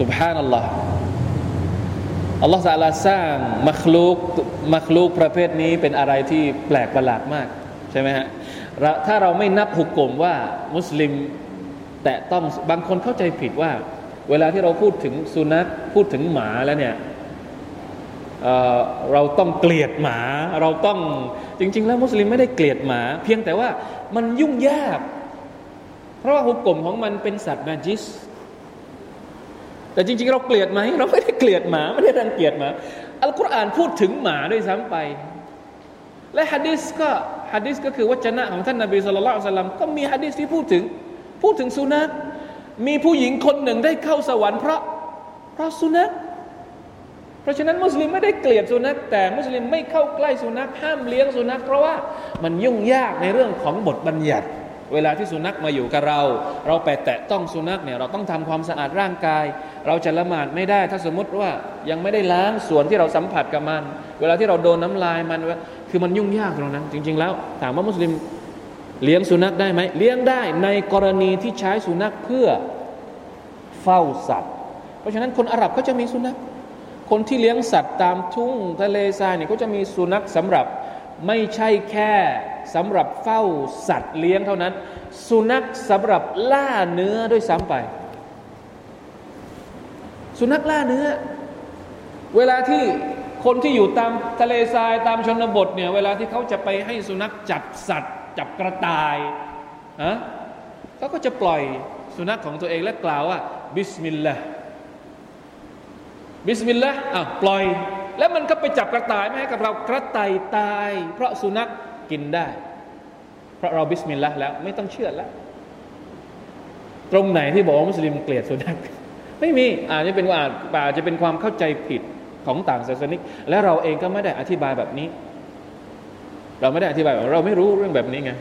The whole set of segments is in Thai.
สุบฮานัลลอฮ์อัลลอฮฺสัลาสร้างมัคลูกมัคลูกประเภทนี้เป็นอะไรที่แปลกประหลาดมาก ใช่ไหมฮะถ้าเราไม่นับหุกกลมว่ามุสลิม แต่ต้องบางคนเข้าใจผิดว่า เวลาที่เราพูดถึงสุนัขพูดถึงหมาแล้วเนี่ยเเราต้องเกลียดหมา เราต้องจริง ๆ แล้วมุสลิมไม่ได้เกลียดหมา เพียงแต่ว่ามันยุ่งยาก เพราะว่าหุกกลมของมันเป็นสัตว์นาจิส แต่จริง ๆ เราเกลียดไหมเราไม่ได้เกลียดหมาไม่ได้รังเกียจหมาอัลกุรอานพูดถึงหมาด้วยซ้ำไป และฮะดิษก็ฮะดิษก็คือวจนะของท่านนบีสุลต่านสัลลัมก็มีฮะดิษที่พูดถึง พูดถึงสุนัขมีผู้หญิงคนหนึ่งได้เข้าสวรรค์เพราะเพราะสุนัขเพราะฉะนั้นมุสลิมไม่ได้เกลียดสุนัขแต่มุสลิมไม่เข้าใกล้สุนัขห้ามเลี้ยงสุนัขเพราะว่ามันยุ่งยากในเรื่องของบทบัญญัติ เวลาที่สุนัขมาอยู่กับเรา เราไปแตะต้องสุนัขเนี่ยเราต้องทำความสะอาดร่างกาย เราจะละหมาดไม่ได้ ถ้าสมมติว่ายังไม่ได้ล้างส่วนที่เราสัมผัสกับมัน เวลาที่เราโดนน้ำลายมัน คือมันยุ่งยากตรงนั้น จริง ๆ แล้วถามว่ามุสลิมเลี้ยงสุนัขได้ไหมเลี้ยงได้ในกรณีที่ใช้สุนัขเพื่อเฝ้าสัตว์ เพราะฉะนั้นคนอาหรับเขาจะมีสุนัข คนที่เลี้ยงสัตว์ตามทุ่งทะเลทรายเนี่ยเขาจะมีสุนัขสำหรับไม่ใช่แค่สำหรับเฝ้าสัตว์เลี้ยงเท่านั้น สุนัขสำหรับล่าเนื้อด้วยซ้ำไป สุนัขล่าเนื้อ เวลาที่คนที่อยู่ตามทะเลทรายตามชนบทเนี่ย เวลาที่เขาจะไปให้สุนัขจับสัตว์ จับกระต่ายฮะเขาก็จะปล่อยสุนัขของตัวเองและกล่าวว่า บิสมิลลาห์บิสมิลลาห์อะปล่อย แล้วมันก็ไปจับกระต่ายไม่ให้กับเรากระต่ายตาย เพราะสุนัขกินได้ เพราะเราบิสมิลลาห์แล้วไม่ต้องเชื่อแล้ว ตรงไหนที่บอกว่ามุสลิมเกลียดสุนัข ไม่มีอาจจะเป็นอาจจะเป็นความเข้าใจผิดของต่างศาสนิก และเราเองก็ไม่ได้อธิบายแบบนี้ เราไม่ได้อธิบายเราไม่รู้เรื่องแบบนี้ไง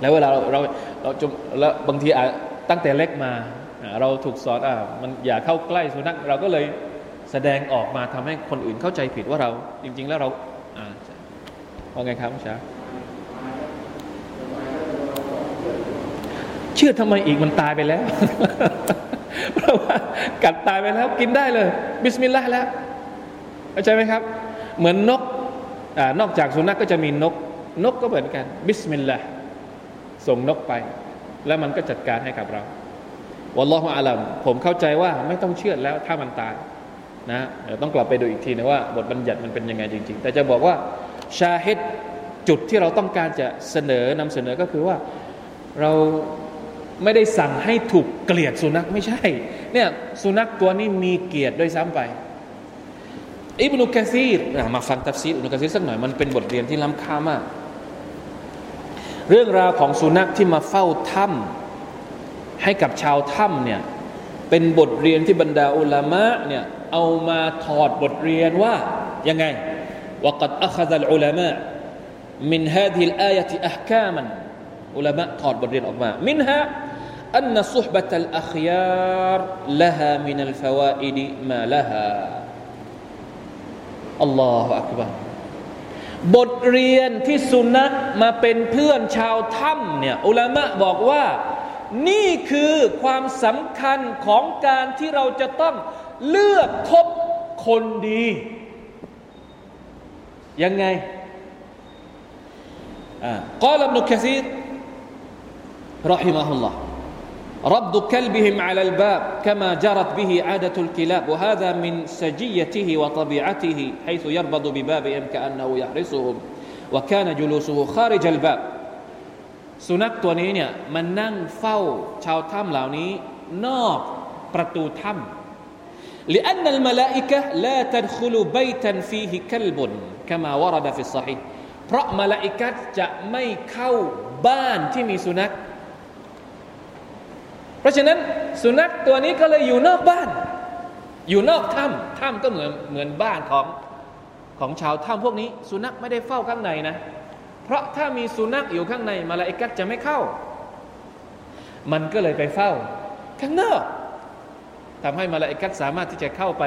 แล้วเวลาเราเราเราจมแล้วบางทีตั้งแต่เล็กมา เราถูกสอนอ่ามันอย่าเข้าใกล้สุนัขเราก็เลยแสดงออกมาทำให้คนอื่นเข้าใจผิดว่าเรา จริง ๆ แล้วเราอ่าว่าไงครับช้าเชื่อทำไมอีกมันตายไปแล้ว เพราะว่ากัดตายไปแล้วกินได้เลย บิสมิลลาห์แล้วเข้าใจไหมครับ เหมือนนกอนอกจากสุนัขกก็จะมีนก นกก็เหมือนกัน บิสมิลลาห์ส่งนกไป แล้วมันก็จัดการให้กับเราวัลลอฮฺอาลัมผมเข้าใจว่าไม่ต้องเชื่อแล้วถ้ามันตายนะเดี๋ยวต้องกลับไปดูอีกทีนะว่า บทบัญญัติมันเป็นยังไงจริง ๆ แต่จะบอกว่าชาฮิดจุดที่เราต้องการจะเสนอนำเสนอก็คือว่าเรา ไม่ได้สั่งให้ถูกเกลียดสุนัขไม่ใช่ เนี่ยสุนัขตัวนี้มีเกียรติด้วยซ้ำไปอิบนุกะซีรมาฟังตัฟซีรอิบนุกะซีรสักหน่อยมันเป็นบทเรียนที่ล้ำค่ามาก เรื่องราวของสุนัขที่มาเฝ้าถ้ำให้กับชาวถ้ำเนี่ยเป็นบทเรียนที่บรรดาอุลามะเนี่ยเอามาถอดบทเรียนว่ายังไงว่าقد أخذ العلماء من هذه الآية أحكاماอุลามะถอดบทเรียนออกมา منها أن صحبة الأخيار لها من الفوائد ما لها الله أكبر บทเรียนที่สุนัขมาเป็นเพื่อนชาวถ้ำเนี่ยอุลามะบอกว่า นี่คือความสำคัญของการที่เราจะต้องเลือกคบคนดี ยังไงอ่ากอลัมนุคซีรรอฮิมะฮุลลอฮ์ رد كلبهم على الباب كما جرت به عادة الكلاب وهذا من سجيته وطبيعته حيث يربض ببابهم كأنه يحرسهم وكان جلوسه خارج الباب สุนัขตัวนี้เนี่ยมันนั่งเฝ้าชาวถ้ำเหล่านี้นอกประตูถ้ำ لأن الملائكة لا تدخل بيتا فيه كلب كما ورد في الصحيح เพราะมลาอิกัดจะไม่เข้าบ้านที่มีสุนัข เพราะฉะนั้นสุนัขตัวนี้ก็เลยอยู่นอกบ้าน อยู่นอกถ้ำถ้ำก็เหมือนเหมือนบ้านของของชาวถ้ำพวกนี้ สุนัขไม่ได้เฝ้าข้างในนะ เพราะถ้ามีสุนัขอยู่ข้างในมาลาอิกัดจะไม่เข้า มันก็เลยไปเฝ้าข้างนอกทำให้มาลาอิกัดสามารถที่จะเข้าไป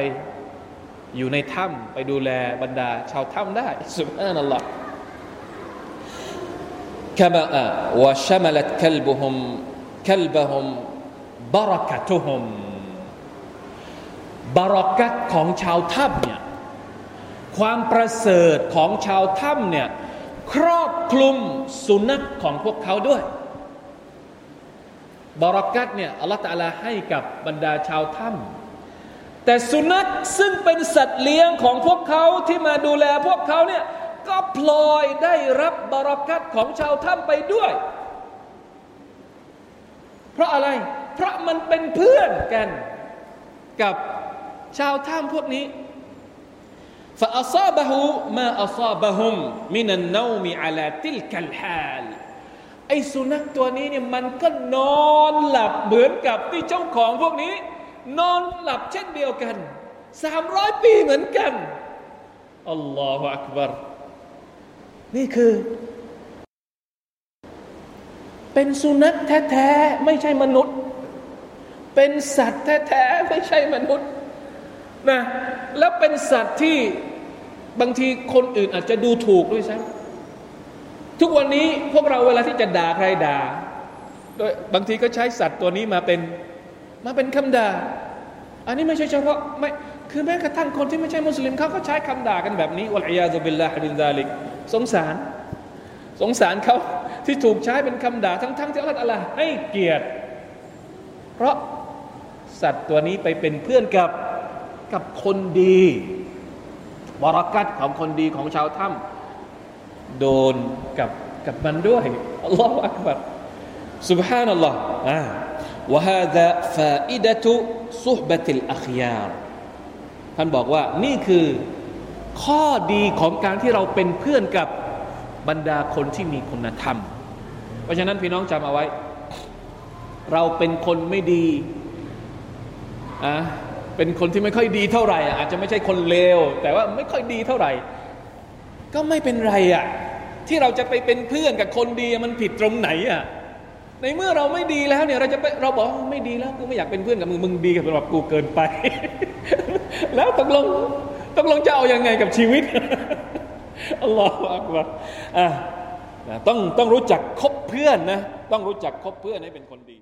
อยู่ในถ้ำไปดูแลบรรดาชาวถ้ำได้สุบฮานัลลอฮ์ كما وشملت كلبهم كلبهم บารักะตุฮมบารักัตของชาวถ้ำเนี่ยความประเสริฐของชาวถ้ำเนี่ยครอบคลุมสุนัขของพวกเขาด้วยบารักัตเนี่ยอัลลอฮฺตาลาให้กับบรรดาชาวถ้ำแต่สุนัขซึ่งเป็นสัตว์เลี้ยงของพวกเขาที่มาดูแลพวกเขาเนี่ยก็พลอยได้รับบารักัตของชาวถ้ำไปด้วย เพราะอะไรเพราะมันเป็นเพื่อนกันกับชาวถ้ำพวกนี้ฟาอัซาบะฮูมาอัซาบะฮุมมินันนูมีอาลาติลกัลฮาลไอ้สุนัขตัวนี้เนี่ยมันก็นอนหลับเหมือนกับที่เจ้าของพวกนี้ นอนหลับเช่นเดียวกันสามร้อยปีเหมือนกันอัลลอฮฺอักบารนี่คือ เป็นสุนัขแท้ๆ ไม่ใช่มนุษย์ เป็นสัตว์แท้ๆไม่ใช่มนุษย์นะแล้วเป็นสัตว์ที่บางทีคนอื่นอาจจะดูถูกด้วยซ้ำทุกวันนี้พวกเราเวลาที่จะด่าใครด่าโดยบางทีก็ใช้สัตว์ตัวนี้มาเป็นมาเป็นคำด่า อันนี้ไม่ใช่เฉพาะไม่คือแม้กระทั่งคนที่ไม่ใช่มุสลิมเขาก็ใช้คำด่ากันแบบนี้วะลัยยาซุบิลลาฮิบินซาลิกสงสาร สงสารเขาที่ถูกใช้เป็นคำด่าทั้งๆทที่อัลลอฮฺให้เกียรติ เพราะ สัตว์ตัวนี้ไปเป็นเพื่อนกับกับคนดีบรากัดของคนดีของชาวถ้ำโดนกับกับมันด้วยอัลลอฮฺอักบัร سبحان الله อ่า وهذا فائدة صحبة الأخيار ท่านบอกว่านี่คือข้อดีของการที่เราเป็นเพื่อนกับบรรดาคนที่มีคุณธรรม เพราะฉะนั้นพี่น้องจำเอาไว้ เราเป็นคนไม่ดี อะเป็นคนที่ไม่ค่อยดีเท่าไหร่ อาจจะไม่ใช่คนเลวแต่ว่าไม่ค่อยดีเท่าไหร่ ก็ไม่เป็นไรอะที่เราจะไปเป็นเพื่อนกับคนดีมันผิดตรงไหนอะในเมื่อเราไม่ดีแล้วเนี่ยเราจะไปเราบอกไม่ดีแล้วกูไม่อยากเป็นเพื่อนกับมึงมึงดีกับสำหรับกูเกินไป แล้วตกลงตกลงจะเอาอยัางไงกับชีวิตอัลลอฮฺอักบารอะต้องต้องรู้จักคบเพื่อนนะ ต้องรู้จักคบเพื่อนให้เป็นคนดี